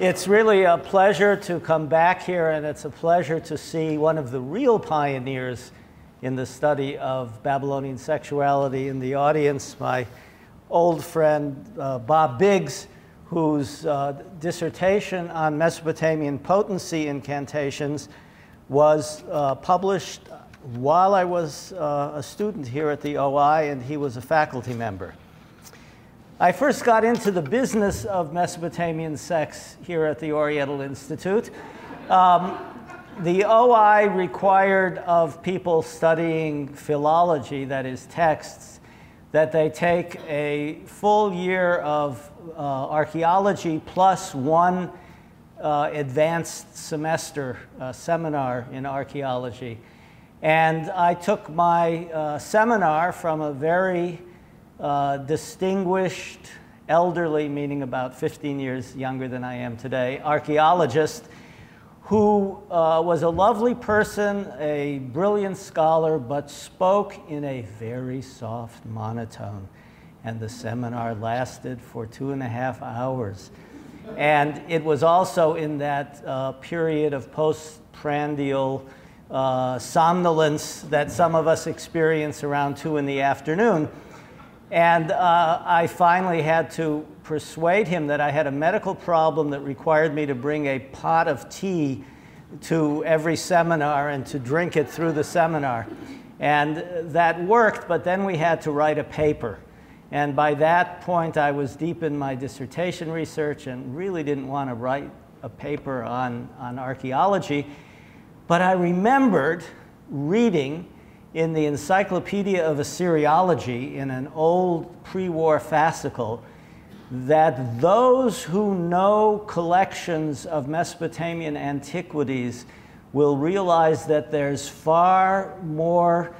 It's really a pleasure to come back here, and it's a pleasure to see one of the real pioneers in the study of Babylonian sexuality in the audience, my old friend uh, Bob Biggs, whose uh, dissertation on Mesopotamian potency incantations was uh, published while I was uh, a student here at the OI, and he was a faculty member. I first got into the business of Mesopotamian sex here at the Oriental Institute. Um, the OI required of people studying philology, that is, texts, that they take a full year of uh, archaeology plus one uh, advanced semester uh, seminar in archaeology. And I took my uh, seminar from a very uh, distinguished, elderly, meaning about 15 years younger than I am today, archaeologist who uh, was a lovely person, a brilliant scholar, but spoke in a very soft monotone. And the seminar lasted for two and a half hours. And it was also in that uh, period of postprandial uh, somnolence that some of us experience around two in the afternoon. And uh, I finally had to persuade him that I had a medical problem that required me to bring a pot of tea to every seminar and to drink it through the seminar. And that worked, but then we had to write a paper. And by that point, I was deep in my dissertation research and really didn't want to write a paper on, on archaeology. But I remembered reading in the Encyclopedia of Assyriology in an old pre war fascicle that those who know collections of Mesopotamian antiquities will realize that there's far more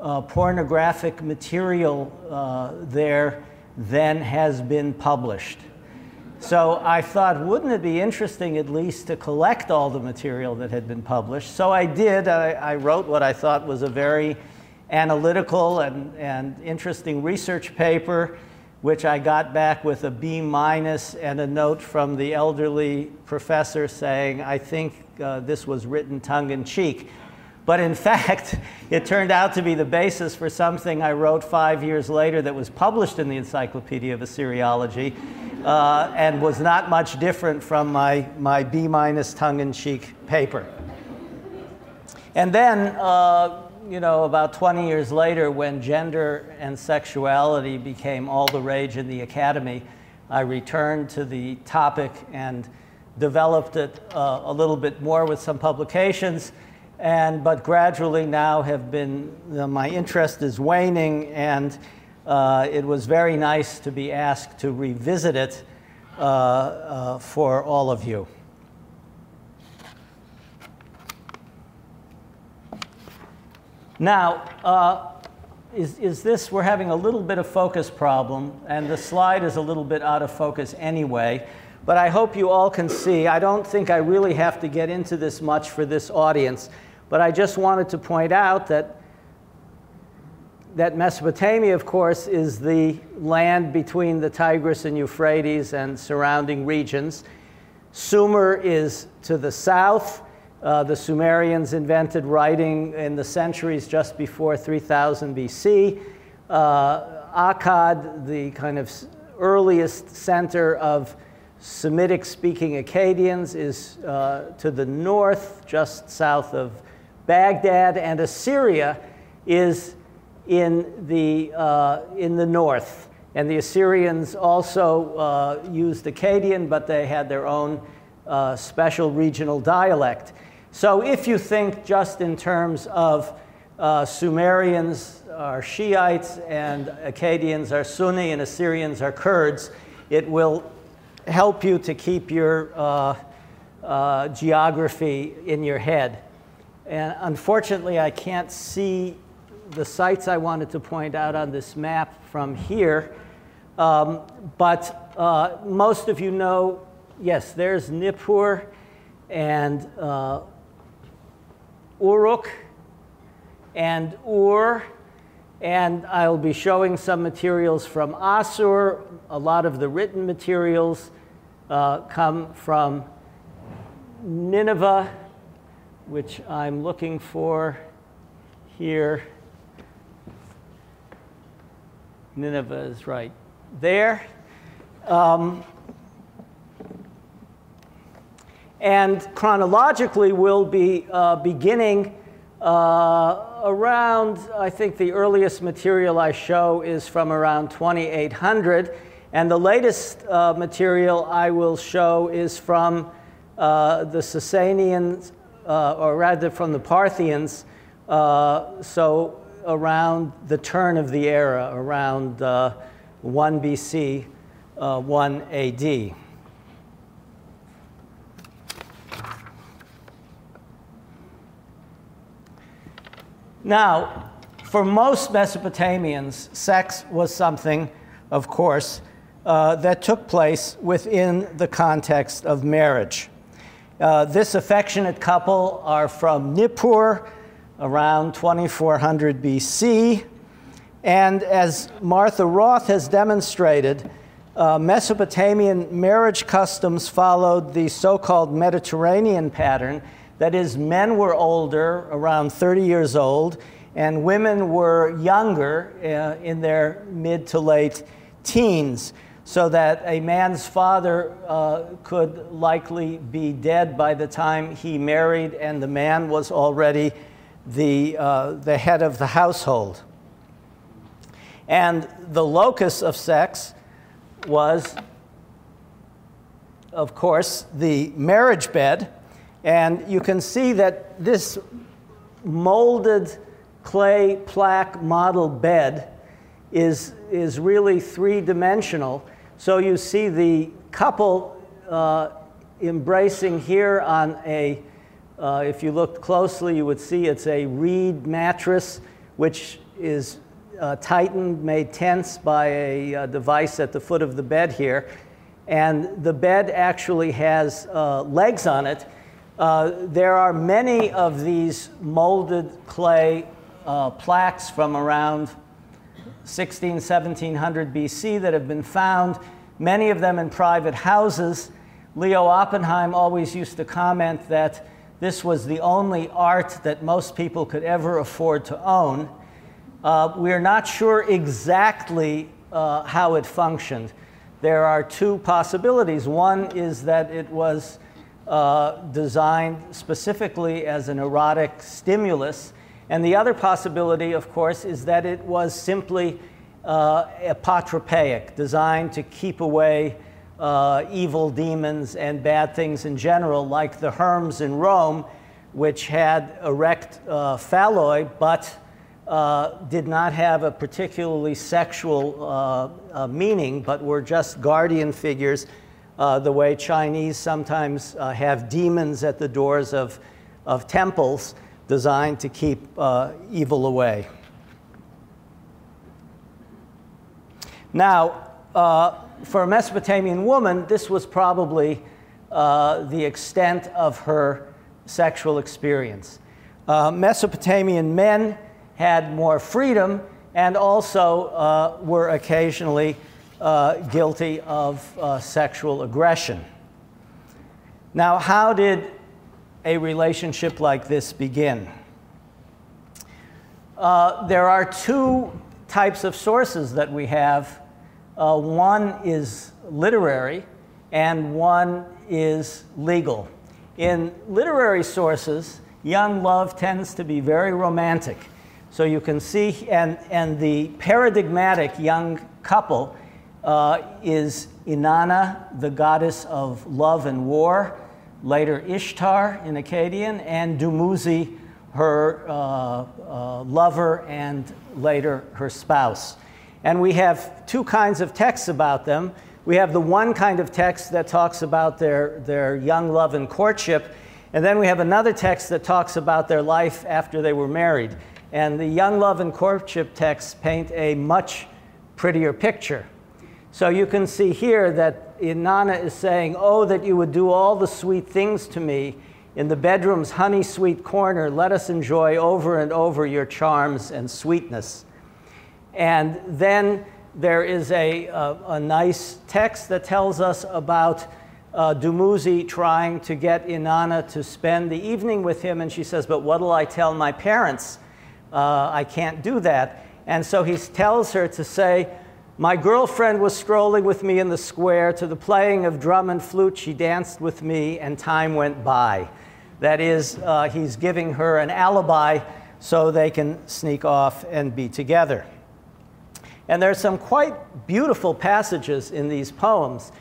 uh, pornographic material uh, there than has been published. So I thought, wouldn't it be interesting at least to collect all the material that had been published? So I did. I, I wrote what I thought was a very analytical and, and interesting research paper, which I got back with a B minus and a note from the elderly professor saying, I think uh, this was written tongue in cheek. But in fact, it turned out to be the basis for something I wrote five years later that was published in the Encyclopedia of Assyriology uh, and was not much different from my, my B minus tongue in cheek paper. And then, uh, you know, about 20 years later, when gender and sexuality became all the rage in the academy, I returned to the topic and developed it uh, a little bit more with some publications. And, but gradually now have been, you know, my interest is waning and uh, it was very nice to be asked to revisit it uh, uh, for all of you. Now, uh, is, is this, we're having a little bit of focus problem, and the slide is a little bit out of focus anyway, but I hope you all can see. I don't think I really have to get into this much for this audience, but I just wanted to point out that that Mesopotamia, of course, is the land between the Tigris and Euphrates and surrounding regions. Sumer is to the south. Uh, the Sumerians invented writing in the centuries just before 3000 BC. Uh, Akkad, the kind of earliest center of Semitic speaking Akkadians, is uh, to the north, just south of Baghdad. And Assyria is in the, uh, in the north. And the Assyrians also uh, used Akkadian, but they had their own uh, special regional dialect. So if you think just in terms of uh, Sumerians are Shiites and Akkadians are Sunni and Assyrians are Kurds, it will help you to keep your uh, uh, geography in your head. And unfortunately, I can't see the sites I wanted to point out on this map from here. Um, but uh, most of you know, yes, there's Nippur and uh, Uruk and Ur. And I'll be showing some materials from Assur, a lot of the written materials uh, come from Nineveh, which I'm looking for here. Nineveh is right there. Um, and chronologically, we'll be uh, beginning uh, around, I think the earliest material I show is from around 2800. And the latest uh, material I will show is from uh, the Sasanians, uh, or rather from the Parthians, uh, so around the turn of the era, around 1 BC, 1 AD. Now, for most Mesopotamians, sex was something, of course, uh, that took place within the context of marriage. Uh, this affectionate couple are from Nippur around 2400 BC. And as Martha Roth has demonstrated, uh, Mesopotamian marriage customs followed the so called Mediterranean pattern that is, men were older, around 30 years old, and women were younger uh, in their mid to late teens, so that a man's father uh, could likely be dead by the time he married, and the man was already the, uh, the head of the household. And the locus of sex was, of course, the marriage bed and you can see that this molded clay plaque model bed is, is really three dimensional. So you see the couple uh, embracing here on a, uh, if you looked closely, you would see it's a reed mattress, which is uh, tightened, made tense by a uh, device at the foot of the bed here. And the bed actually has uh, legs on it uh, there are many of these molded clay plaques from around 16, 1700 BC that have been found, many of them in private houses. Leo Oppenheim always used to comment that this was the only art that most people could ever afford to own. Uh, we're not sure exactly uh, how it functioned. There are two possibilities. One is that it was uh, designed specifically as an erotic stimulus. And the other possibility, of course, is that it was simply uh, apotropaic, designed to keep away uh, evil demons and bad things in general, like the Herms in Rome, which had erect uh, phalloi but uh, did not have a particularly sexual uh, uh, meaning, but were just guardian figures uh, the way Chinese sometimes have demons at the doors of, of temples designed to keep uh, evil away. Now, uh, for a Mesopotamian woman, this was probably uh, the extent of her sexual experience. Uh, Mesopotamian men had more freedom and also were occasionally uh, guilty of uh, sexual aggression. Now, how did a relationship like this begin? Uh, there are two types of sources that we have. Uh, one is literary, and one is legal. In literary sources, young love tends to be very romantic. So you can see, and, and the paradigmatic young couple uh, is Inanna, the goddess of love and war, later Ishtar in Akkadian, and Dumuzi, her uh, uh, lover and later her spouse. And we have two kinds of texts about them. We have the one kind of text that talks about their, their young love and courtship, and then we have another text that talks about their life after they were married. And the young love and courtship texts paint a much prettier picture. So you can see here that Inanna is saying, Oh, that you would do all the sweet things to me in the bedroom's honey sweet corner. Let us enjoy over and over your charms and sweetness. And then there is a, a, a nice text that tells us about uh, Dumuzi trying to get Inanna to spend the evening with him, and she says, But what'll I tell my parents? Uh, I can't do that. And so he tells her to say, My girlfriend was strolling with me in the square. To the playing of drum and flute, she danced with me, and time went by. That is, uh, he's giving her an alibi so they can sneak off and be together. And there's some quite beautiful passages in these poems.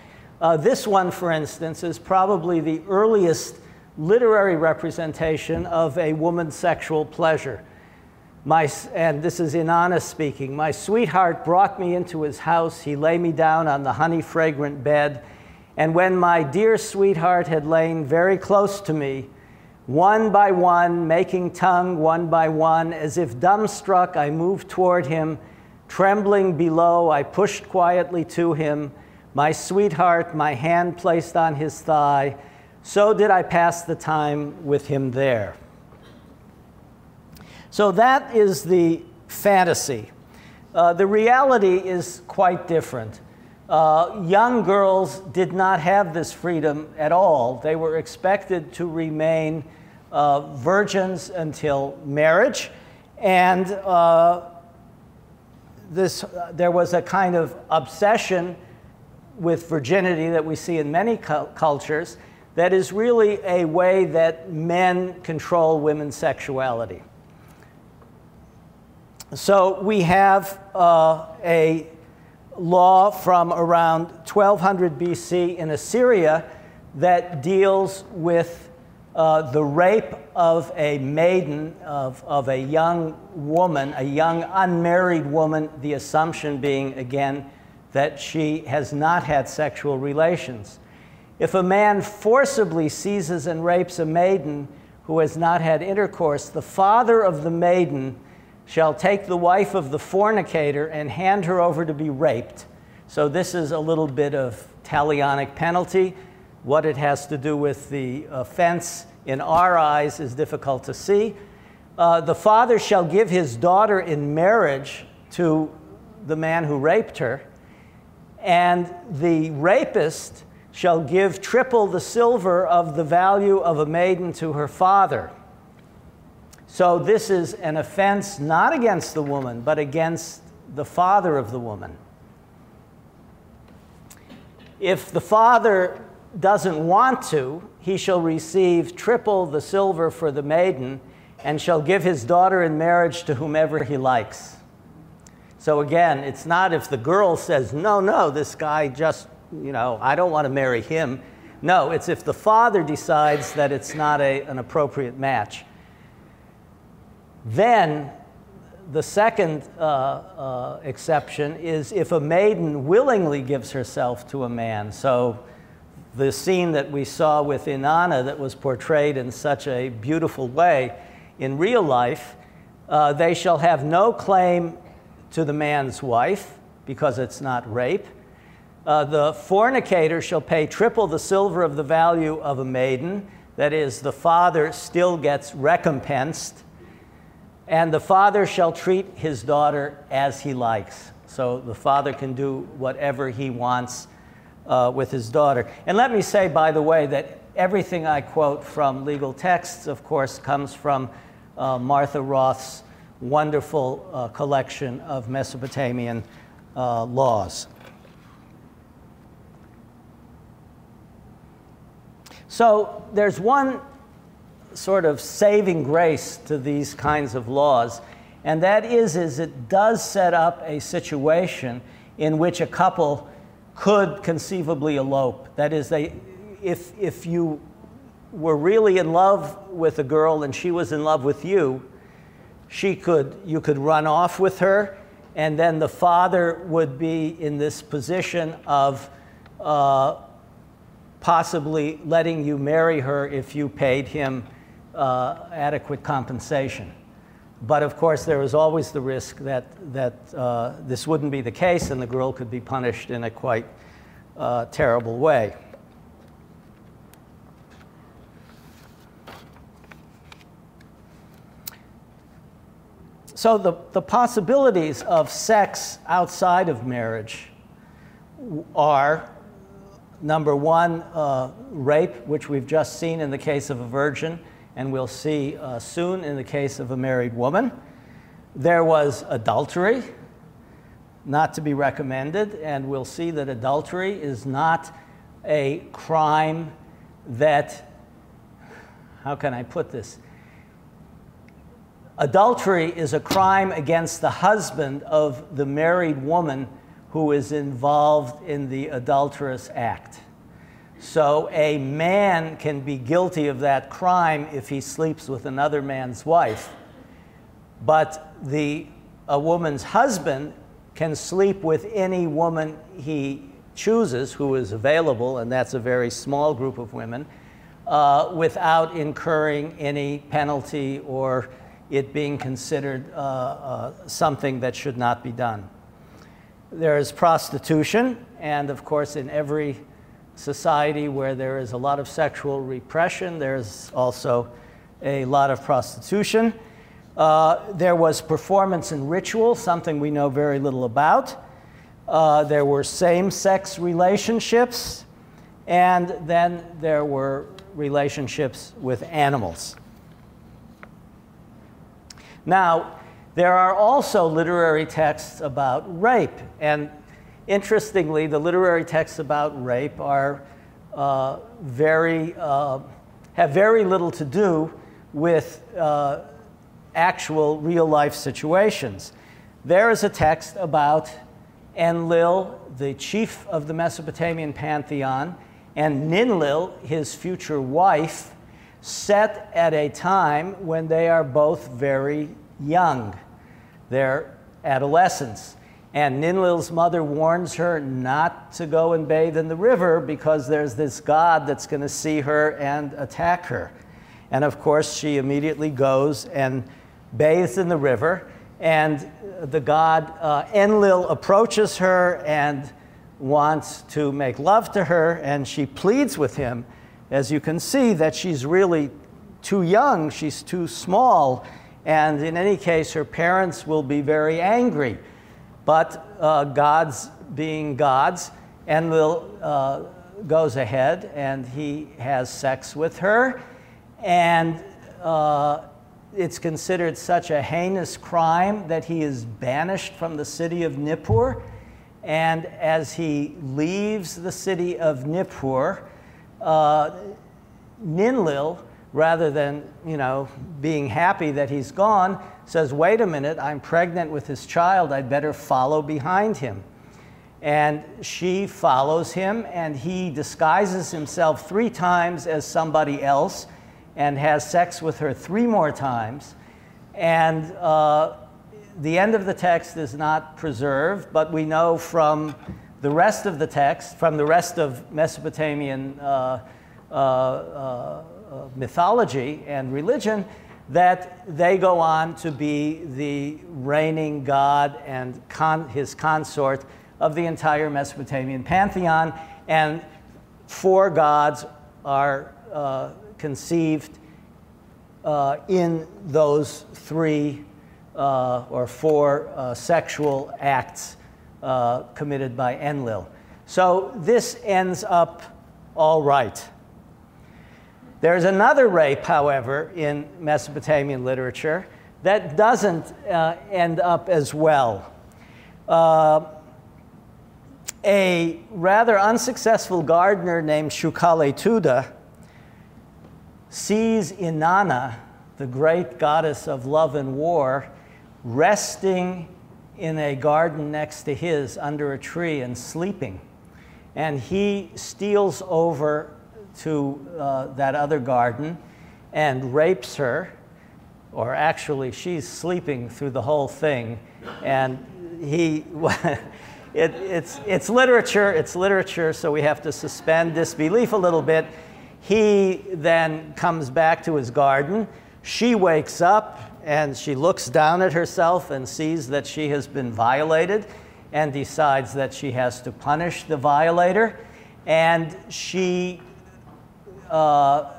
Uh, this one, for instance, is probably the earliest literary representation of a woman's sexual pleasure. My, and this is Inanna speaking. My sweetheart brought me into his house. He lay me down on the honey fragrant bed. And when my dear sweetheart had lain very close to me, one by one, making tongue one by one, as if dumbstruck, I moved toward him Trembling below, I pushed quietly to him, my sweetheart, my hand placed on his thigh. So did I pass the time with him there. So that is the fantasy. Uh, the reality is quite different. Uh, young girls did not have this freedom at all. They were expected to remain uh, virgins until marriage, and uh, this, uh, there was a kind of obsession with virginity that we see in many cu- cultures that is really a way that men control women's sexuality. So we have uh, a law from around 1200 BC in Assyria that deals with uh, the rape of a maiden, of, of a young woman, a young unmarried woman, the assumption being, again, that she has not had sexual relations. If a man forcibly seizes and rapes a maiden who has not had intercourse, the father of the maiden shall take the wife of the fornicator and hand her over to be raped. So, this is a little bit of talionic penalty. What it has to do with the offense in our eyes is difficult to see. Uh, the father shall give his daughter in marriage to the man who raped her, and the rapist shall give triple the silver of the value of a maiden to her father. So, this is an offense not against the woman, but against the father of the woman. If the father doesn't want to, he shall receive triple the silver for the maiden and shall give his daughter in marriage to whomever he likes. So again, it's not if the girl says, no, no, this guy just, you know, I don't want to marry him. No, it's if the father decides that it's not a, an appropriate match. Then the second uh, uh, exception is if a maiden willingly gives herself to a man. So the scene that we saw with Inanna that was portrayed in such a beautiful way in real life, uh, they shall have no claim to the man's wife because it's not rape. Uh, the fornicator shall pay triple the silver of the value of a maiden. That is, the father still gets recompensed. And the father shall treat his daughter as he likes. So the father can do whatever he wants uh, with his daughter. And let me say, by the way, that everything I quote from legal texts, of course, comes from uh, Martha Roth's wonderful uh, collection of Mesopotamian uh, laws. So there's one sort of saving grace to these kinds of laws, and that is, is it does set up a situation in which a couple could conceivably elope. That is, they, if, if you were really in love with a girl and she was in love with you, she could, you could run off with her, and then the father would be in this position of uh, possibly letting you marry her if you paid him uh, adequate compensation. But of course, there is always the risk that, that uh, this wouldn't be the case and the girl could be punished in a quite uh, terrible way. So, the, the possibilities of sex outside of marriage are number one, uh, rape, which we've just seen in the case of a virgin, and we'll see uh, soon in the case of a married woman. There was adultery, not to be recommended, and we'll see that adultery is not a crime that, how can I put this? Adultery is a crime against the husband of the married woman who is involved in the adulterous act. So a man can be guilty of that crime if he sleeps with another man's wife. But the, a woman's husband can sleep with any woman he chooses who is available, and that's a very small group of women, uh, without incurring any penalty or it being considered uh, uh, something that should not be done. There is prostitution, and of course, in every society where there is a lot of sexual repression, there's also a lot of prostitution. Uh, there was performance and ritual, something we know very little about. Uh, there were same sex relationships, and then there were relationships with animals. Now, there are also literary texts about rape, and interestingly, the literary texts about rape are uh, very, uh, have very little to do with uh, actual real life situations. There is a text about Enlil, the chief of the Mesopotamian pantheon, and Ninlil, his future wife, set at a time when they are both very young. They're adolescents. And Ninlil's mother warns her not to go and bathe in the river because there's this god that's going to see her and attack her. And of course, she immediately goes and bathes in the river. And the god uh, Enlil approaches her and wants to make love to her, and she pleads with him as you can see, that she's really too young, she's too small, and in any case, her parents will be very angry. But uh, God's being God's, Enlil uh, goes ahead and he has sex with her, and uh, it's considered such a heinous crime that he is banished from the city of Nippur. And as he leaves the city of Nippur, uh, Ninlil, rather than you know being happy that he's gone, says, "Wait a minute, I'm pregnant with his child. I'd better follow behind him." And she follows him, and he disguises himself three times as somebody else, and has sex with her three more times. And uh, the end of the text is not preserved, but we know from the rest of the text, from the rest of Mesopotamian uh, uh, uh, mythology and religion, that they go on to be the reigning god and con- his consort of the entire Mesopotamian pantheon. And four gods are uh, conceived uh, in those three uh, or four uh, sexual acts uh, committed by Enlil. So this ends up all right. There's another rape, however, in Mesopotamian literature that doesn't uh, end up as well. Uh, a rather unsuccessful gardener named Shukalei sees Inanna, the great goddess of love and war, resting in a garden next to his under a tree and sleeping. And he steals over to uh, that other garden and rapes her, or actually, she's sleeping through the whole thing. And he, it, it's, it's literature, it's literature, so we have to suspend disbelief a little bit. He then comes back to his garden. She wakes up and she looks down at herself and sees that she has been violated and decides that she has to punish the violator. And she uh,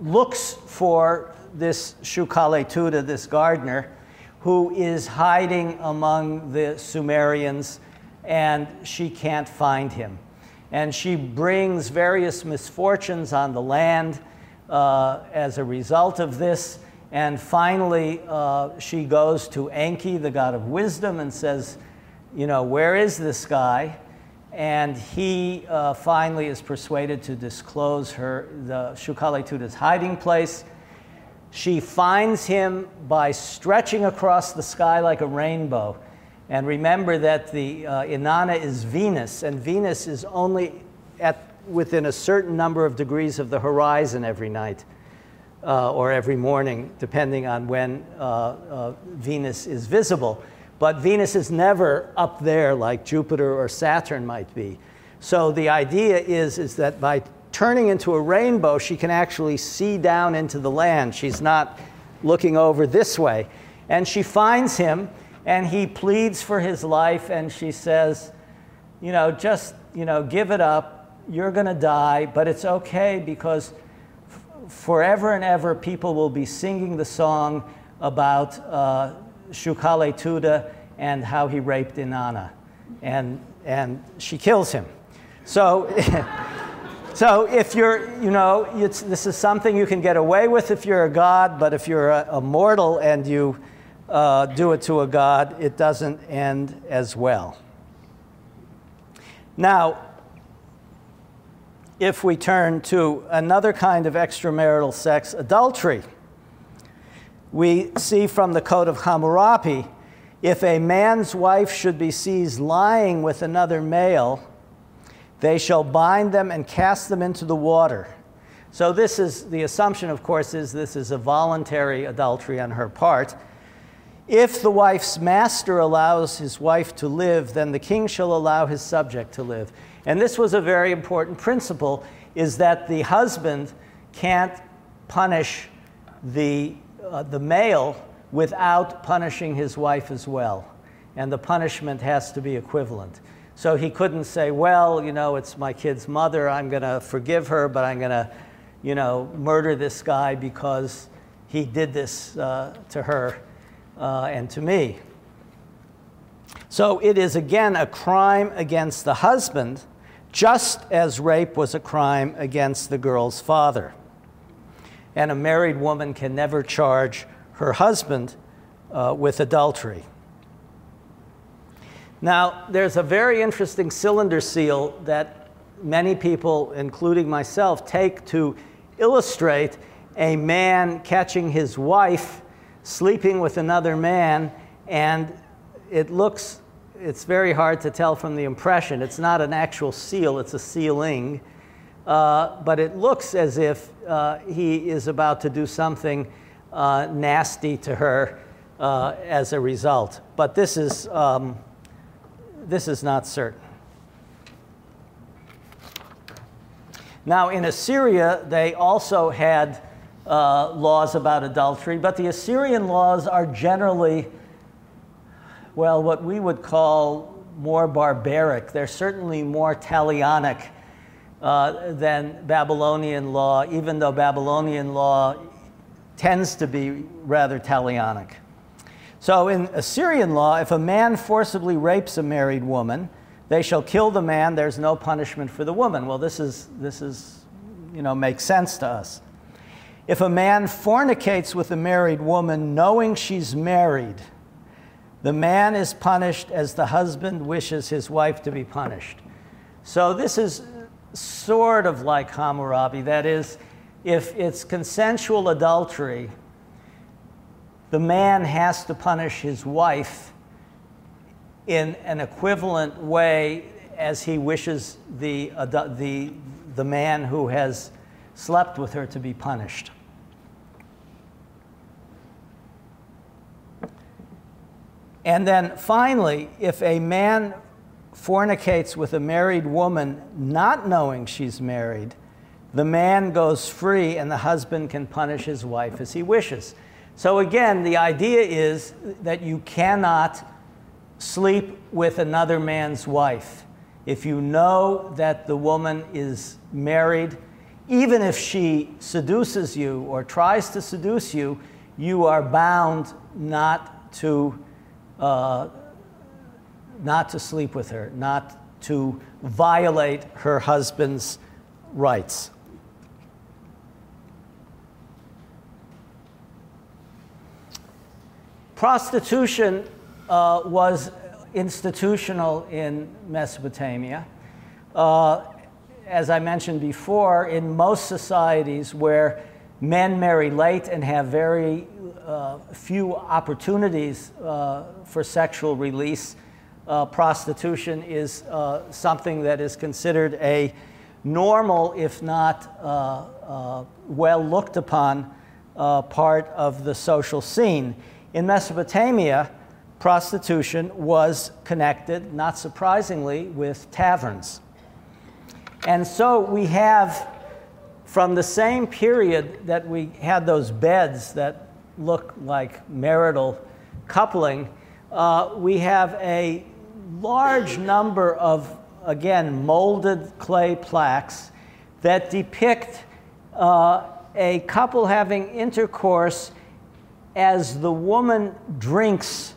looks for this Shukaletuda, this gardener, who is hiding among the Sumerians, and she can't find him. and she brings various misfortunes on the land uh, as a result of this. And finally, uh, she goes to Enki, the god of wisdom, and says, You know, where is this guy? And he uh, finally is persuaded to disclose her, the Shukalai hiding place. She finds him by stretching across the sky like a rainbow. And remember that the uh, Inanna is Venus, and Venus is only at within a certain number of degrees of the horizon every night uh, or every morning, depending on when uh, uh, Venus is visible. But Venus is never up there like Jupiter or Saturn might be. So the idea is, is that by turning into a rainbow, she can actually see down into the land. She's not looking over this way. And she finds him, and he pleads for his life, and she says, You know, just, you know, give it up. You're going to die, but it's okay because forever and ever, people will be singing the song about uh, Shukaletuda and how he raped Inanna. And, and she kills him. So, so if you're, you know, this is something you can get away with if you're a god, but if you're a, a mortal and you uh, do it to a god, it doesn't end as well. Now, if we turn to another kind of extramarital sex, adultery. We see from the Code of Hammurabi if a man's wife should be seized lying with another male, they shall bind them and cast them into the water. So, this is the assumption, of course, is this is a voluntary adultery on her part. If the wife's master allows his wife to live, then the king shall allow his subject to live. And this was a very important principle is that the husband can't punish the, uh, the male without punishing his wife as well. And the punishment has to be equivalent. So he couldn't say, well, you know, it's my kid's mother, I'm going to forgive her, but I'm going to, you know, murder this guy because he did this uh, to her uh, and to me. So it is again a crime against the husband just as rape was a crime against the girl's father. And a married woman can never charge her husband uh, with adultery. Now, there's a very interesting cylinder seal that many people, including myself, take to illustrate a man catching his wife sleeping with another man, and it looks it's very hard to tell from the impression. It's not an actual seal, it's a sealing. Uh, but it looks as if uh, he is about to do something uh, nasty to her uh, as a result. But this is, um, this is not certain. Now, in Assyria, they also had uh, laws about adultery, but the Assyrian laws are generally well, what we would call more barbaric. They're certainly more Talionic uh, than Babylonian law, even though Babylonian law tends to be rather Talionic. So, in Assyrian law, if a man forcibly rapes a married woman, they shall kill the man, there's no punishment for the woman. Well, this is, this is, you know, makes sense to us. If a man fornicates with a married woman knowing she's married, the man is punished as the husband wishes his wife to be punished. So this is sort of like Hammurabi. That is, if it's consensual adultery, the man has to punish his wife in an equivalent way as he wishes the, the, the man who has slept with her to be punished. And then finally, if a man fornicates with a married woman not knowing she's married, the man goes free and the husband can punish his wife as he wishes. So again, the idea is that you cannot sleep with another man's wife. If you know that the woman is married, even if she seduces you or tries to seduce you, you are bound not to uh, not to sleep with her, not to violate her husband's rights. Prostitution uh, was institutional in Mesopotamia. Uh, as I mentioned before, in most societies where men marry late and have very uh, few opportunities uh, for sexual release, uh, prostitution is uh, something that is considered a normal, if not uh, uh, well looked upon, part of the social scene. In Mesopotamia, prostitution was connected, not surprisingly, with taverns. And so we have, from the same period that we had those beds that look like marital coupling, uh, we have a large number of, again, molded clay plaques that depict uh, a couple having intercourse as the woman drinks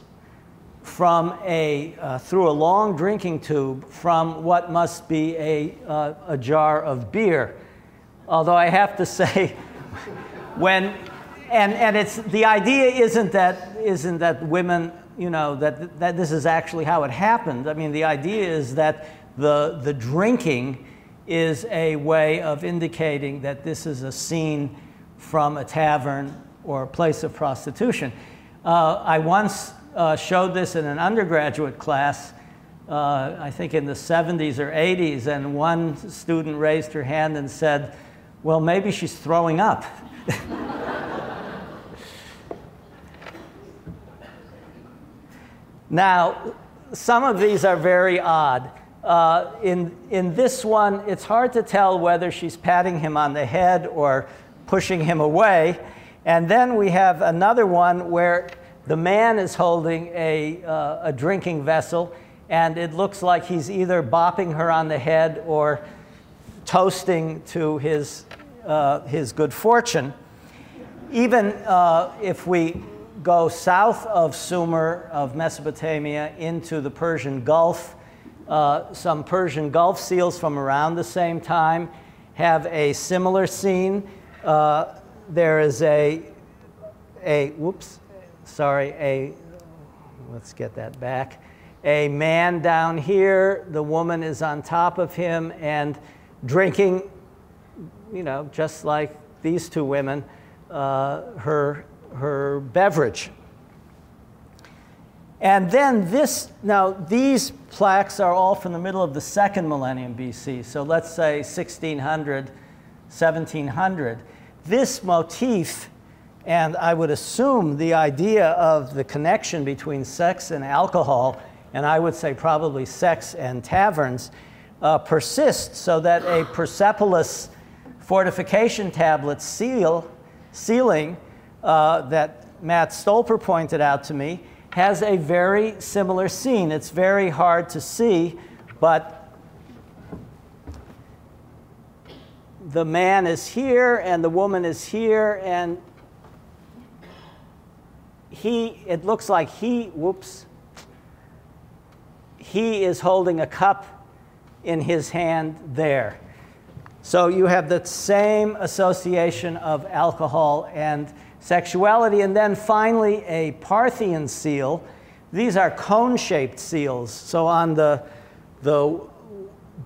from a, uh, through a long drinking tube from what must be a, uh, a jar of beer. Although I have to say, when, and, and it's, the idea isn't that, isn't that women, you know, that, that this is actually how it happened. I mean, the idea is that the, the drinking is a way of indicating that this is a scene from a tavern or a place of prostitution. Uh, I once uh, showed this in an undergraduate class, uh, I think in the 70s or 80s, and one student raised her hand and said, Well, maybe she's throwing up. now, some of these are very odd. Uh, in, in this one, it's hard to tell whether she's patting him on the head or pushing him away. And then we have another one where the man is holding a, uh, a drinking vessel, and it looks like he's either bopping her on the head or toasting to his, uh, his good fortune. Even uh, if we go south of Sumer, of Mesopotamia, into the Persian Gulf, uh, some Persian Gulf seals from around the same time have a similar scene. Uh, there is a, a whoops, sorry, a, let's get that back. A man down here, the woman is on top of him and drinking, you know, just like these two women, uh, her, her beverage. And then this, now these plaques are all from the middle of the second millennium BC, so let's say 1600, 1700. This motif and I would assume the idea of the connection between sex and alcohol, and I would say probably sex and taverns, uh, persists so that a Persepolis fortification tablet seal, sealing uh, that Matt Stolper pointed out to me has a very similar scene. It's very hard to see, but the man is here and the woman is here, and he, it looks like he, whoops, he is holding a cup in his hand there. So you have the same association of alcohol and sexuality. And then finally, a Parthian seal. These are cone shaped seals. So on the, the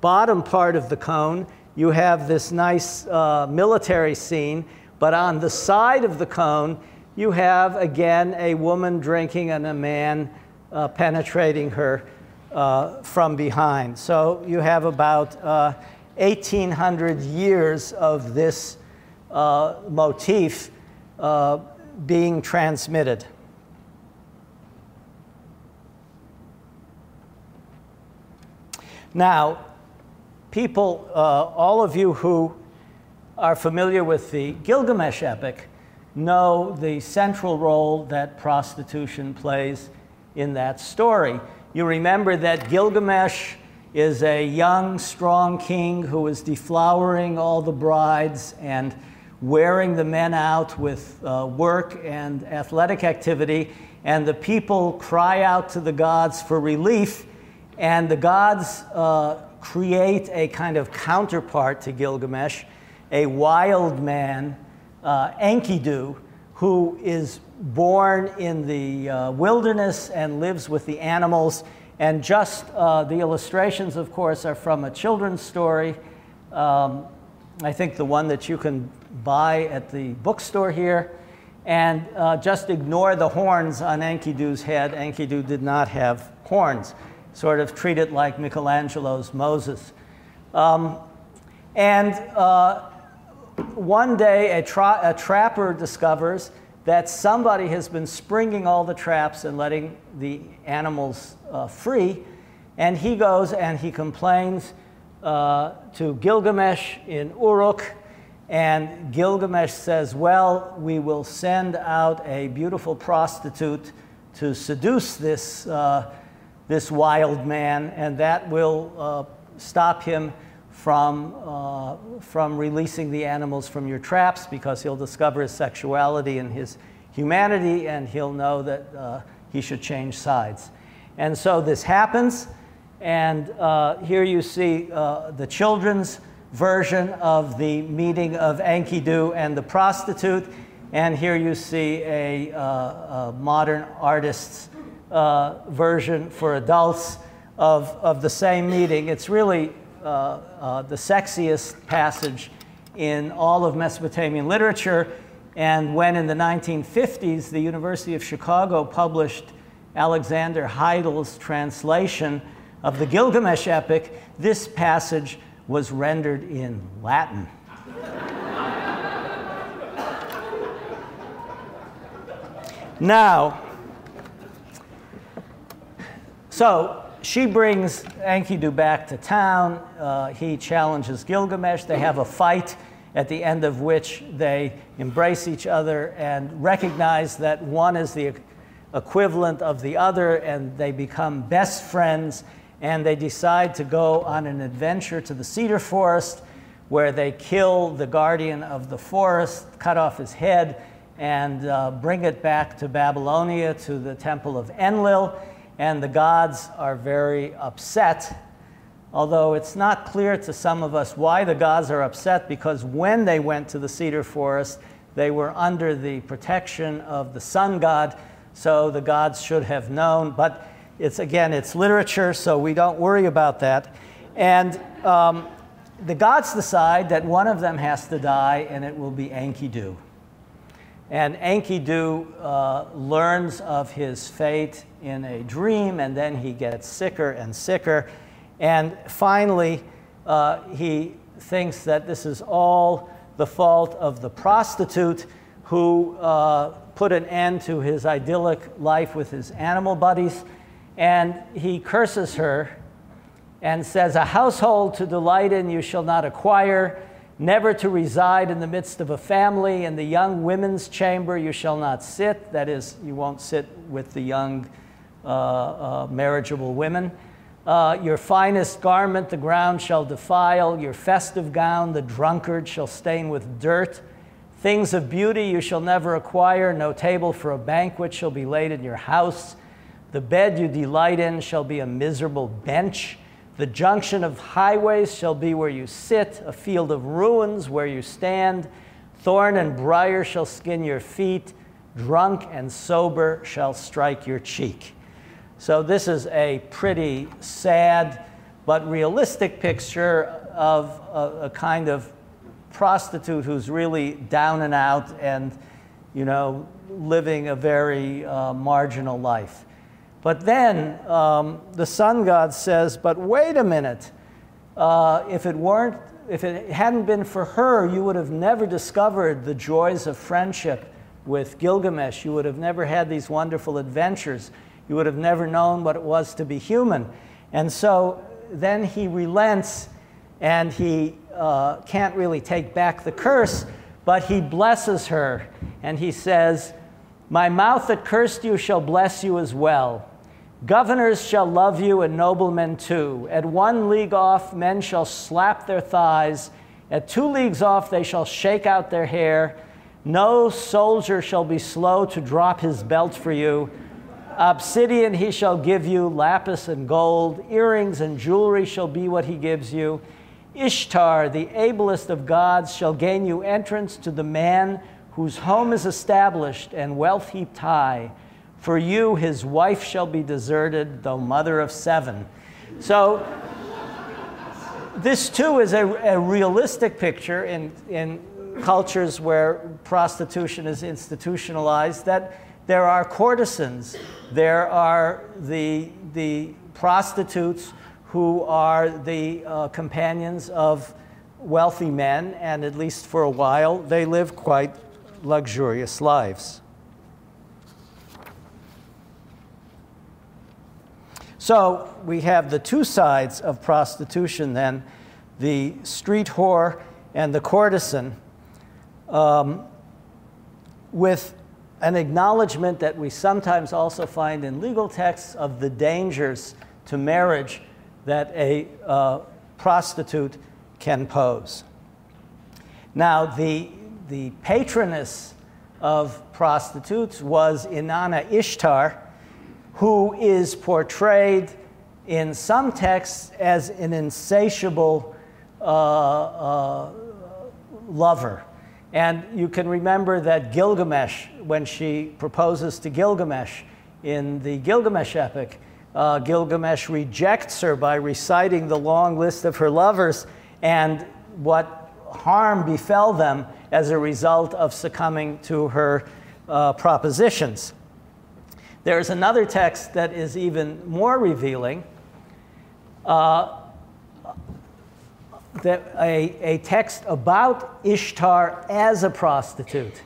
bottom part of the cone, you have this nice uh, military scene, but on the side of the cone, you have again a woman drinking and a man uh, penetrating her uh, from behind. So you have about uh, 1800 years of this uh, motif uh, being transmitted. Now, people, uh, all of you who are familiar with the Gilgamesh epic, know the central role that prostitution plays in that story. You remember that Gilgamesh is a young, strong king who is deflowering all the brides and wearing the men out with uh, work and athletic activity, and the people cry out to the gods for relief, And the gods uh, create a kind of counterpart to Gilgamesh, a wild man, uh, Enkidu, who is born in the uh, wilderness and lives with the animals. And just uh, the illustrations, of course, are from a children's story. Um, I think the one that you can buy at the bookstore here. And uh, just ignore the horns on Enkidu's head. Enkidu did not have horns, sort of treat it like Michelangelo's Moses. Um, and uh, one day, a, tra- a trapper discovers that somebody has been springing all the traps and letting the animals uh, free. And he goes and he complains uh, to Gilgamesh in Uruk. And Gilgamesh says, Well, we will send out a beautiful prostitute to seduce this, uh, this wild man, and that will uh, stop him from, uh, from releasing the animals from your traps because he'll discover his sexuality and his humanity and he'll know that uh, he should change sides. And so this happens, and uh, here you see uh, the children's version of the meeting of Enkidu and the prostitute, and here you see a, uh, a modern artist's uh, version for adults of, of the same meeting. It's really uh, uh, the sexiest passage in all of Mesopotamian literature. And when in the 1950s, the University of Chicago published Alexander Heidel's translation of the Gilgamesh epic, this passage was rendered in Latin. now, so she brings Enkidu back to town. Uh, he challenges Gilgamesh. They have a fight at the end of which they embrace each other and recognize that one is the equivalent of the other, and they become best friends. And they decide to go on an adventure to the cedar forest where they kill the guardian of the forest, cut off his head, and uh, bring it back to Babylonia to the temple of Enlil and the gods are very upset. Although it's not clear to some of us why the gods are upset, because when they went to the cedar forest, they were under the protection of the sun god, so the gods should have known. But it's again, it's literature, so we don't worry about that. And um, the gods decide that one of them has to die, and it will be Enkidu. And Enkidu uh, learns of his fate in a dream, and then he gets sicker and sicker. And finally, uh, he thinks that this is all the fault of the prostitute who uh, put an end to his idyllic life with his animal buddies. And he curses her and says, A household to delight in you shall not acquire never to reside in the midst of a family. In the young women's chamber you shall not sit. That is, you won't sit with the young uh, uh, marriageable women. Uh, your finest garment the ground shall defile. Your festive gown the drunkard shall stain with dirt. Things of beauty you shall never acquire. No table for a banquet shall be laid in your house. The bed you delight in shall be a miserable bench. The junction of highways shall be where you sit, a field of ruins where you stand. Thorn and briar shall skin your feet, drunk and sober shall strike your cheek. So, this is a pretty sad but realistic picture of a, a kind of prostitute who's really down and out and, you know, living a very uh, marginal life. But then um, the sun god says, But wait a minute. Uh, if it weren't, if it hadn't been for her, you would have never discovered the joys of friendship with Gilgamesh. You would have never had these wonderful adventures. You would have never known what it was to be human. And so then he relents and he uh, can't really take back the curse, but he blesses her and he says, My mouth that cursed you shall bless you as well. Governors shall love you, and noblemen too. At one league off, men shall slap their thighs. At two leagues off, they shall shake out their hair. No soldier shall be slow to drop his belt for you. Obsidian he shall give you, lapis and gold, earrings and jewelry shall be what he gives you. Ishtar, the ablest of gods, shall gain you entrance to the man whose home is established and wealth heaped high. For you, his wife shall be deserted, though mother of seven. So, this too is a, a realistic picture in, in cultures where prostitution is institutionalized that there are courtesans, there are the, the prostitutes who are the uh, companions of wealthy men, and at least for a while, they live quite luxurious lives. So we have the two sides of prostitution then the street whore and the courtesan, um, with an acknowledgement that we sometimes also find in legal texts of the dangers to marriage that a uh, prostitute can pose. Now, the, the patroness of prostitutes was Inanna Ishtar, who is portrayed in some texts as an insatiable uh, uh, lover. And you can remember that Gilgamesh, when she proposes to Gilgamesh in the Gilgamesh epic, uh, Gilgamesh rejects her by reciting the long list of her lovers and what harm befell them as a result of succumbing to her uh, propositions. There's another text that is even more revealing. Uh, that a, a text about Ishtar as a prostitute,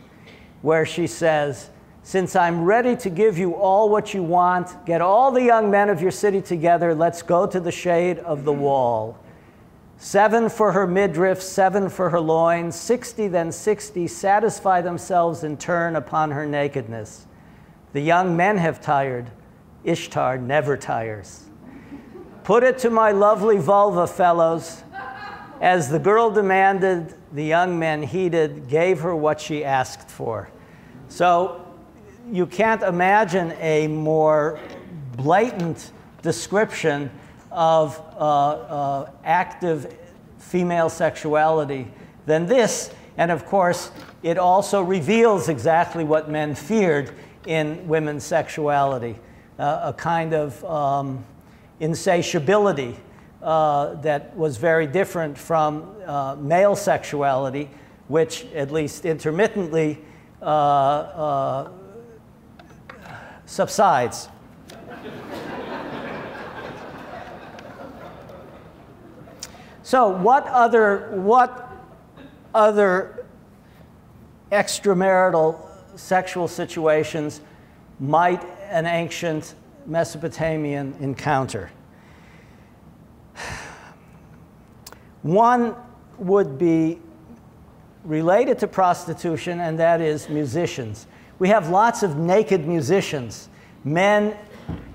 where she says, Since I'm ready to give you all what you want, get all the young men of your city together, let's go to the shade of the wall. Seven for her midriff, seven for her loins, sixty, then sixty satisfy themselves in turn upon her nakedness. The young men have tired, Ishtar never tires. Put it to my lovely vulva, fellows. As the girl demanded, the young men heeded, gave her what she asked for. So you can't imagine a more blatant description of uh, uh, active female sexuality than this. And of course, it also reveals exactly what men feared in women's sexuality uh, a kind of um, insatiability uh, that was very different from uh, male sexuality, which, at least intermittently, uh, uh subsides. so, what other, what other extramarital sexual situations might an ancient Mesopotamian encounter? One would be related to prostitution, and that is musicians. We have lots of naked musicians, men,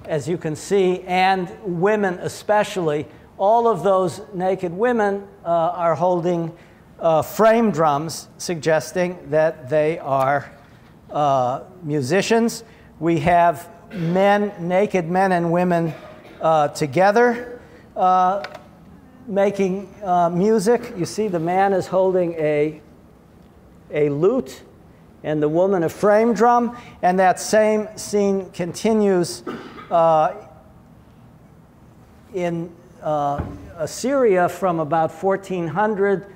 as you can see, and women especially. All of those naked women uh, are holding uh, frame drums, suggesting that they are uh, musicians. We have men, naked men and women uh, together. Uh, making uh, music. You see, the man is holding a, a lute and the woman a frame drum, and that same scene continues uh, in uh, Assyria from about 1400,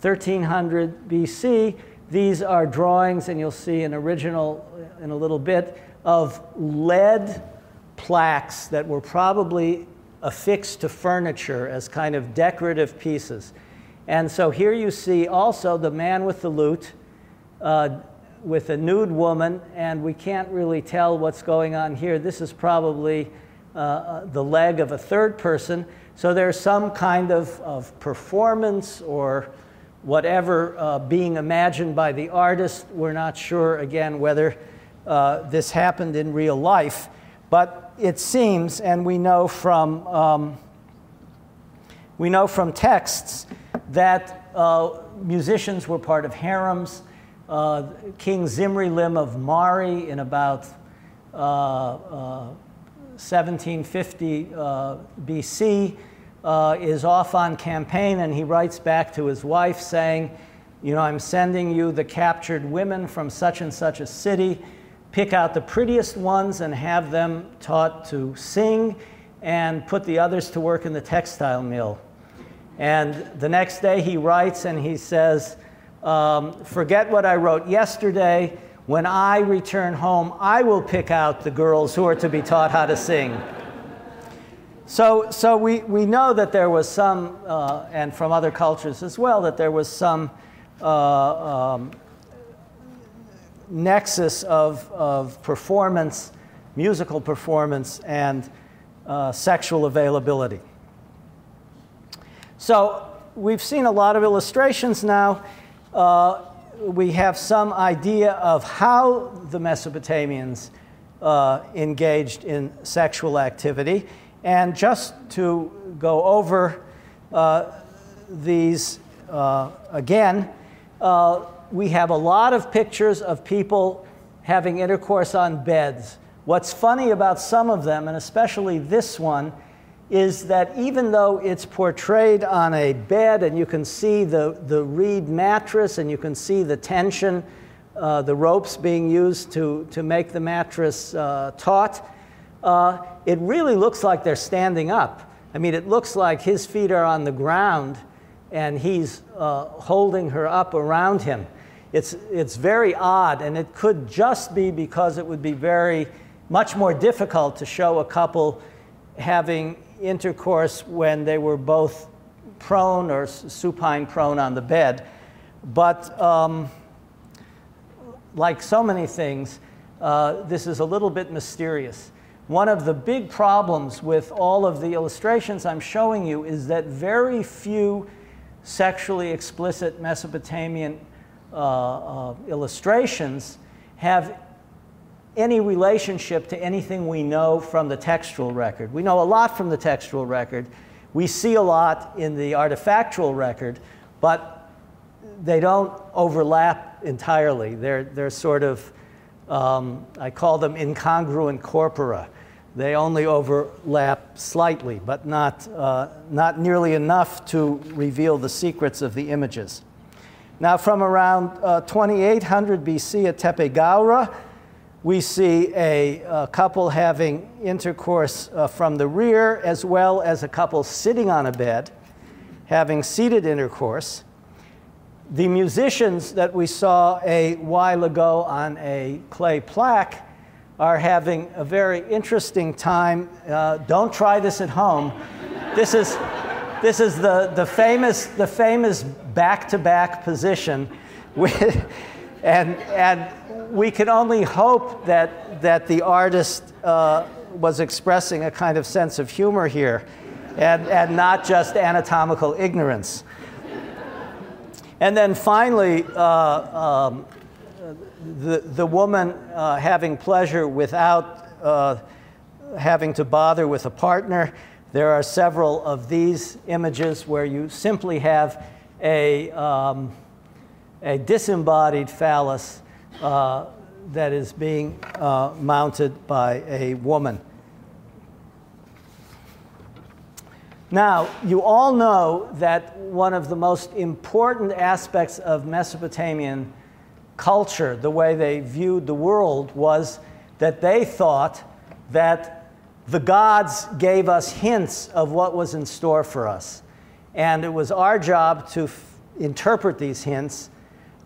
1300 BC. These are drawings, and you'll see an original in a little bit, of lead plaques that were probably affixed to furniture as kind of decorative pieces. And so here you see also the man with the lute uh, with a nude woman, and we can't really tell what's going on here. This is probably uh, the leg of a third person. So there's some kind of, of performance or whatever uh, being imagined by the artist. We're not sure, again, whether uh, this happened in real life. But it seems, and we know from, um, we know from texts, that uh, musicians were part of harems. Uh, King Zimri-Lim of Mari in about 1750 BC, is off on campaign and he writes back to his wife saying, You know, I'm sending you the captured women from such and such a city. Pick out the prettiest ones and have them taught to sing and put the others to work in the textile mill. And the next day he writes and he says, um, Forget what I wrote yesterday. When I return home, I will pick out the girls who are to be taught how to sing. So, so we, we know that there was some, uh, and from other cultures as well, that there was some uh, um, nexus of, of performance, musical performance, and uh, sexual availability. So we've seen a lot of illustrations now. Uh, we have some idea of how the Mesopotamians uh, engaged in sexual activity. And just to go over uh, these uh, again, uh, we have a lot of pictures of people having intercourse on beds. What's funny about some of them, and especially this one, is that even though it's portrayed on a bed and you can see the, the reed mattress and you can see the tension, uh, the ropes being used to, to make the mattress uh, taut, uh, it really looks like they're standing up. I mean, it looks like his feet are on the ground and he's uh, holding her up around him. It's, it's very odd, and it could just be because it would be very much more difficult to show a couple having intercourse when they were both prone or supine prone on the bed. But um, like so many things, uh, this is a little bit mysterious. One of the big problems with all of the illustrations I'm showing you is that very few sexually explicit Mesopotamian uh, uh, illustrations have any relationship to anything we know from the textual record. We know a lot from the textual record. We see a lot in the artifactual record, but they don't overlap entirely. They're, they're sort of, um, I call them incongruent corpora. They only overlap slightly, but not, uh, not nearly enough to reveal the secrets of the images. Now, from around uh, 2800 BC at Tepe Gawra, we see a, a couple having intercourse uh, from the rear, as well as a couple sitting on a bed, having seated intercourse. The musicians that we saw a while ago on a clay plaque are having a very interesting time. Uh, don't try this at home. this is, this is the, the famous, the famous back-to-back position. And, and we can only hope that, that the artist uh, was expressing a kind of sense of humor here and, and not just anatomical ignorance. And then finally, uh, um, the, the woman uh, having pleasure without uh, having to bother with a partner. There are several of these images where you simply have a, um, a disembodied phallus uh, that is being uh, mounted by a woman. Now, you all know that one of the most important aspects of Mesopotamian culture, the way they viewed the world, was that they thought that the gods gave us hints of what was in store for us. And it was our job to interpret these hints.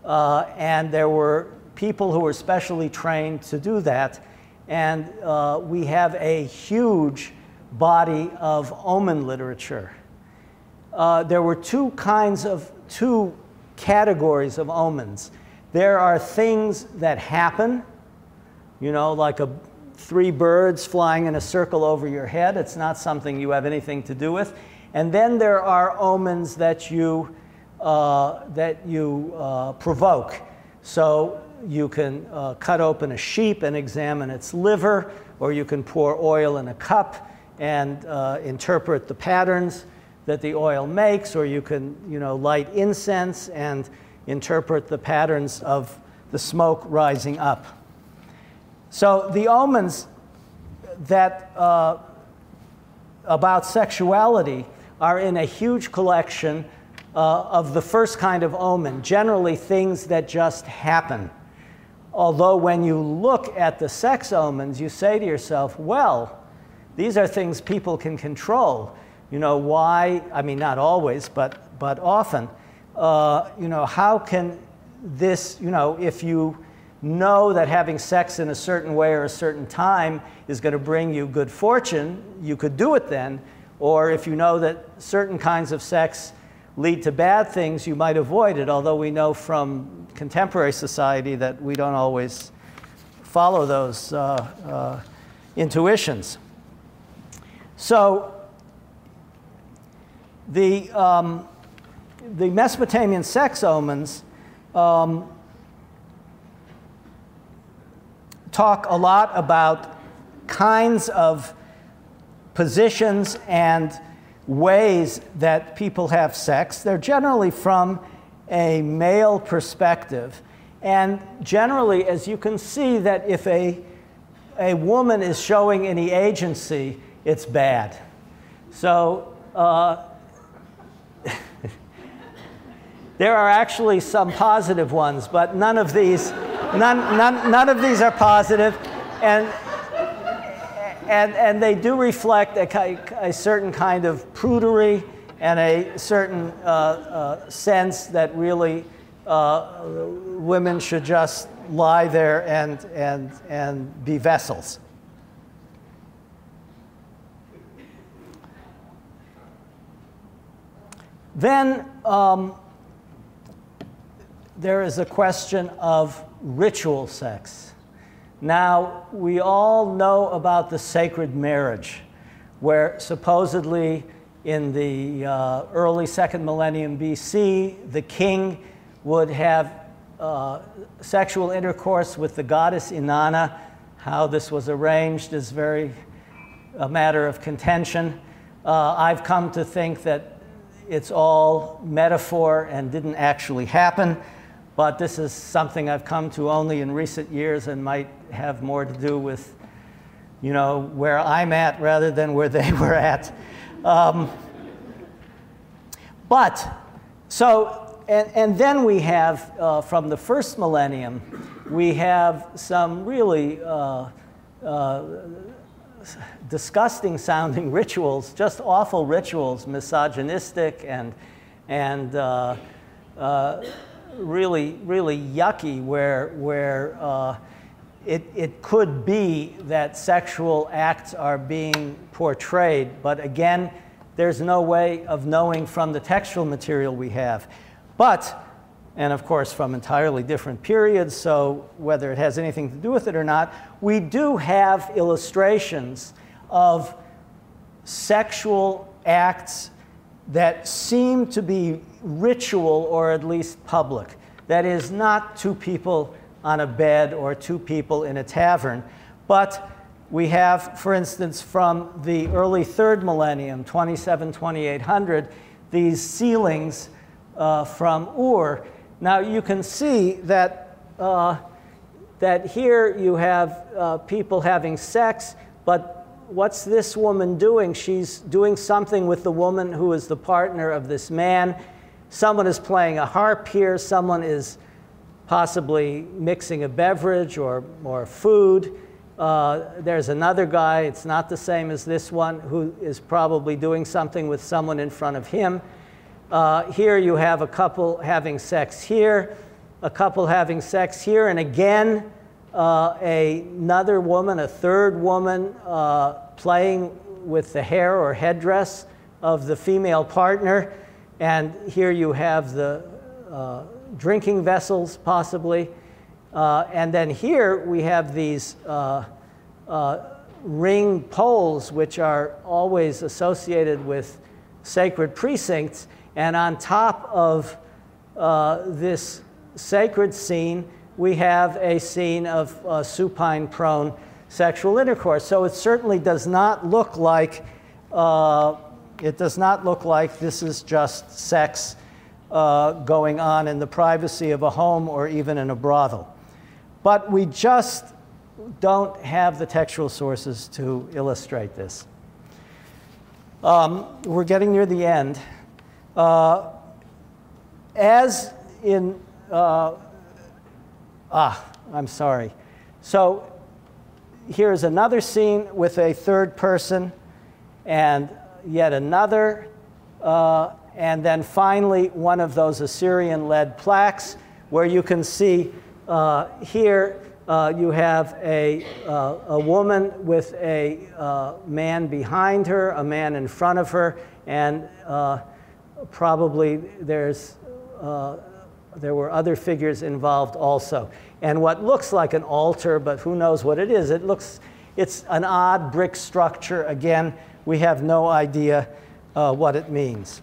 Uh, and there were people who were specially trained to do that. And uh, we have a huge body of omen literature. Uh, there were two kinds of, two categories of omens. There are things that happen, you know, like a, three birds flying in a circle over your head. It's not something you have anything to do with. And then there are omens that you, uh, that you uh, provoke. So you can uh, cut open a sheep and examine its liver, or you can pour oil in a cup and uh, interpret the patterns that the oil makes, or you can, you know, light incense and interpret the patterns of the smoke rising up. So the omens that uh, about sexuality are in a huge collection uh, of the first kind of omen, generally things that just happen. Although, when you look at the sex omens, you say to yourself, well, these are things people can control. You know, why? I mean, not always, but, but often. Uh, you know, how can this, you know, if you know that having sex in a certain way or a certain time is going to bring you good fortune, you could do it then. Or if you know that certain kinds of sex lead to bad things, you might avoid it, although we know from contemporary society that we don't always follow those uh, uh, intuitions. So, the, um, the Mesopotamian sex omens um, talk a lot about kinds of positions and ways that people have sex. They're generally from a male perspective. And generally, as you can see, that if a, a woman is showing any agency, it's bad. So uh, there are actually some positive ones, but none of these, none, none, none of these are positive. And and, and they do reflect a, a certain kind of prudery and a certain uh, uh, sense that really uh, women should just lie there and, and, and be vessels. Then um, there is a question of ritual sex. Now, we all know about the sacred marriage, where supposedly in the uh, early second millennium BC, the king would have uh, sexual intercourse with the goddess Inanna. How this was arranged is very a matter of contention. Uh, I've come to think that it's all metaphor and didn't actually happen but this is something I've come to only in recent years and might have more to do with, you know, where I'm at rather than where they were at. Um, but, so, and, and then we have, uh, from the first millennium, we have some really uh, uh, disgusting sounding rituals, just awful rituals, misogynistic and, and uh, uh, really, really yucky where, where uh, it, it could be that sexual acts are being portrayed, but again, there's no way of knowing from the textual material we have. But, and of course from entirely different periods, so whether it has anything to do with it or not, we do have illustrations of sexual acts that seem to be ritual or at least public. That is, not two people on a bed or two people in a tavern, but we have, for instance, from the early third millennium, 27, 2800, these sealings uh, from Ur. Now you can see that, uh, that here you have uh, people having sex, but what's this woman doing? She's doing something with the woman who is the partner of this man. Someone is playing a harp here, someone is possibly mixing a beverage or, or food. Uh, there's another guy, it's not the same as this one, who is probably doing something with someone in front of him. Uh, here you have a couple having sex here, a couple having sex here, and again, uh, another woman, a third woman, uh, playing with the hair or headdress of the female partner. And here you have the uh, drinking vessels, possibly. Uh, and then here we have these uh, uh, ring poles, which are always associated with sacred precincts. And on top of this sacred scene, we have a scene of uh, supine prone sexual intercourse. So it certainly does not look like uh, it does not look like this is just sex uh, going on in the privacy of a home or even in a brothel. But we just don't have the textual sources to illustrate this. Um, we're getting near the end. Uh, as in, uh, ah, I'm sorry. So here's another scene with a third person, and yet another, uh, and then finally one of those Assyrian lead plaques where you can see uh, here uh, you have a, uh, a woman with a man behind her, a man in front of her, and probably there's, uh, there were other figures involved also. And what looks like an altar, but who knows what it is, it looks, it's an odd brick structure. Again, we have no idea what it means.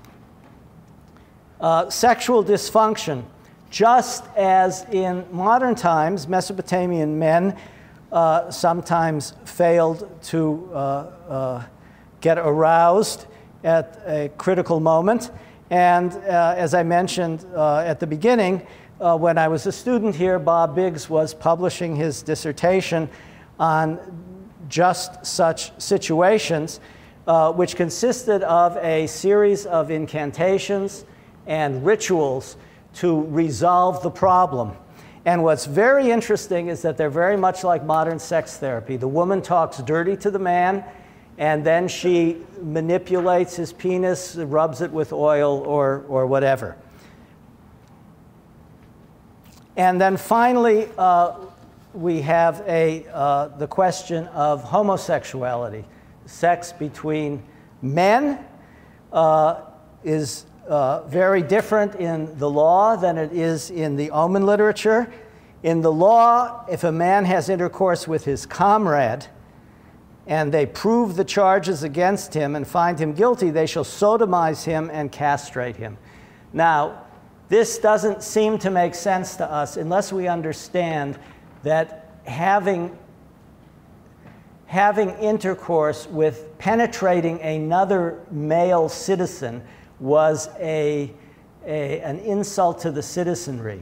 sexual dysfunction just as in modern times, Mesopotamian men uh, sometimes failed to uh, uh, get aroused at a critical moment. And uh, as I mentioned uh, at the beginning, uh, when I was a student here, Bob Biggs was publishing his dissertation on just such situations, which consisted of a series of incantations and rituals to resolve the problem. And what's very interesting is that they're very much like modern sex therapy. The woman talks dirty to the man, and then she manipulates his penis, rubs it with oil or, or whatever. And then finally, uh, we have a, uh, the question of homosexuality. Sex between men uh, is uh, very different in the law than it is in the omen literature. In the law, if a man has intercourse with his comrade and they prove the charges against him and find him guilty, they shall sodomize him and castrate him. Now, this doesn't seem to make sense to us unless we understand that having having intercourse with penetrating another male citizen was a, a, an insult to the citizenry.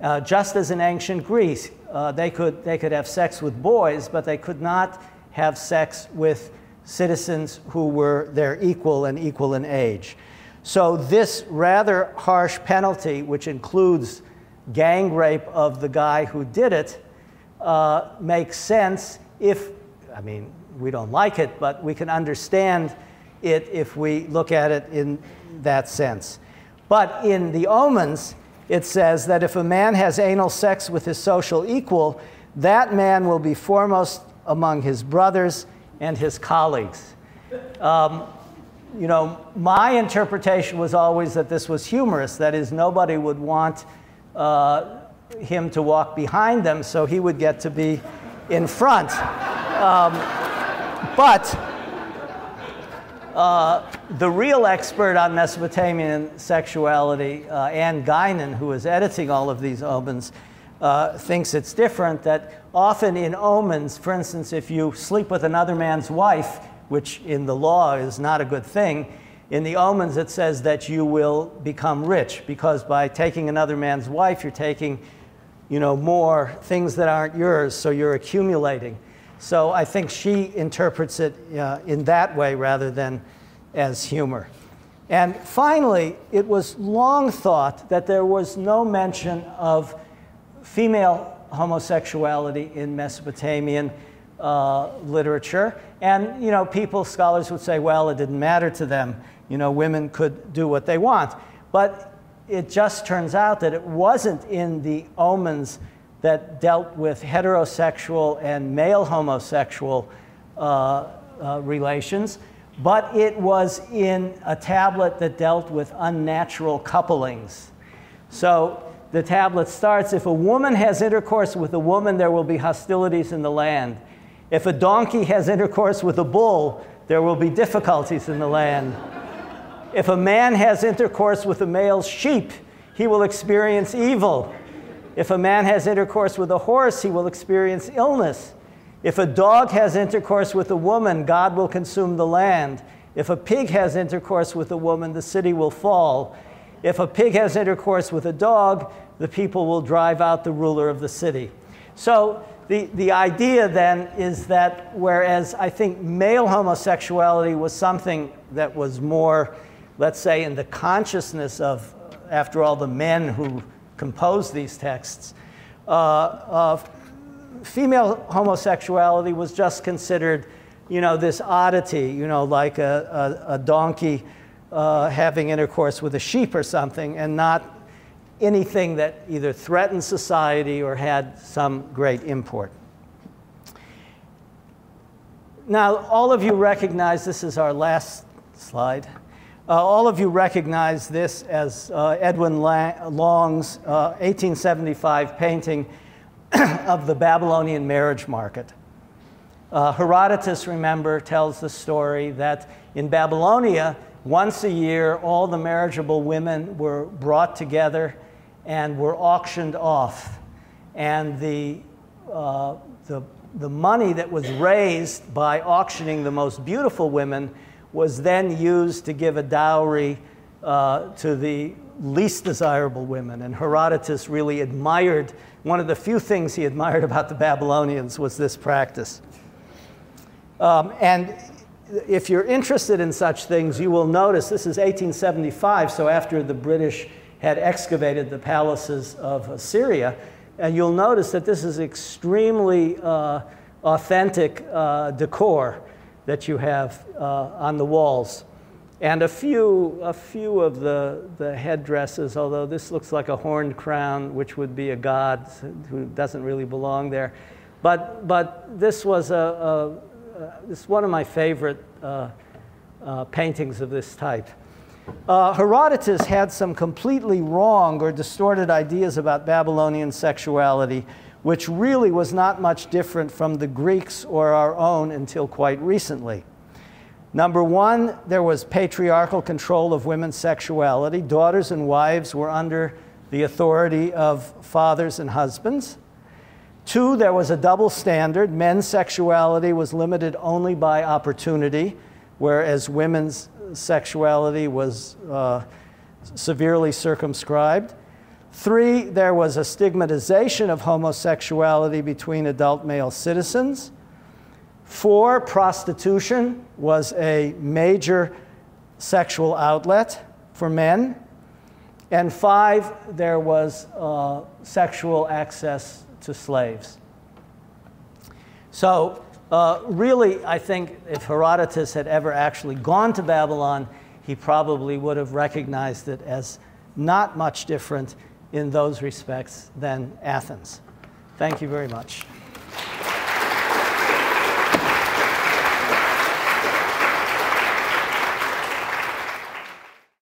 Uh, just as in ancient Greece, uh, they, could, they could have sex with boys, but they could not have sex with citizens who were their equal and equal in age. So, this rather harsh penalty, which includes gang rape of the guy who did it, uh, makes sense if, I mean, we don't like it, but we can understand it if we look at it in that sense. But in the omens, it says that if a man has anal sex with his social equal, that man will be foremost among his brothers and his colleagues. Um, you know, my interpretation was always that this was humorous. That is, nobody would want uh, him to walk behind them, so he would get to be in front. Um, but uh, the real expert on Mesopotamian sexuality, uh, Ann Guinan, who is editing all of these omens, uh, thinks it's different. That often in omens, for instance, if you sleep with another man's wife, which in the law is not a good thing, in the omens it says that you will become rich because by taking another man's wife, you're taking you know, more things that aren't yours, so you're accumulating. So I think she interprets it uh, in that way rather than as humor. And finally, it was long thought that there was no mention of female homosexuality in Mesopotamian uh, literature. And, you know, people, scholars would say, well, it didn't matter to them. You know, women could do what they want. But it just turns out that it wasn't in the omens that dealt with heterosexual and male homosexual uh, uh, relations, but it was in a tablet that dealt with unnatural couplings. So the tablet starts if a woman has intercourse with a woman, there will be hostilities in the land. If a donkey has intercourse with a bull, there will be difficulties in the land. If a man has intercourse with a male sheep, he will experience evil. If a man has intercourse with a horse, he will experience illness. If a dog has intercourse with a woman, God will consume the land. If a pig has intercourse with a woman, the city will fall. If a pig has intercourse with a dog, the people will drive out the ruler of the city. So the, the idea then is that whereas I think male homosexuality was something that was more, let's say, in the consciousness of, after all, the men who composed these texts, uh, uh, female homosexuality was just considered, you know, this oddity, you know, like a, a, a donkey uh, having intercourse with a sheep or something, and not anything that either threatened society or had some great import. Now, all of you recognize this is our last slide. Uh, all of you recognize this as uh, Edwin Long's uh, 1875 painting of the Babylonian marriage market. Uh, Herodotus, remember, tells the story that in Babylonia, once a year, all the marriageable women were brought together and were auctioned off. And the, uh, the, the money that was raised by auctioning the most beautiful women was then used to give a dowry uh, to the least desirable women. And Herodotus really admired, one of the few things he admired about the Babylonians was this practice. Um, and if you're interested in such things, you will notice this is 1875, so after the British had excavated the palaces of Assyria. And you'll notice that this is extremely uh, authentic uh, decor that you have uh, on the walls. And a few, a few of the, the headdresses, although this looks like a horned crown, which would be a god who doesn't really belong there. But, but this was a, a, this is one of my favorite uh, uh, paintings of this type. Uh, Herodotus had some completely wrong or distorted ideas about Babylonian sexuality, which really was not much different from the Greeks or our own until quite recently. Number one, there was patriarchal control of women's sexuality. Daughters and wives were under the authority of fathers and husbands. Two, there was a double standard. Men's sexuality was limited only by opportunity, whereas women's sexuality was uh, severely circumscribed. Three, there was a stigmatization of homosexuality between adult male citizens. Four, prostitution was a major sexual outlet for men. And five, there was uh, sexual access to slaves. So uh, really, I think if Herodotus had ever actually gone to Babylon, he probably would have recognized it as not much different in those respects than Athens. Thank you very much.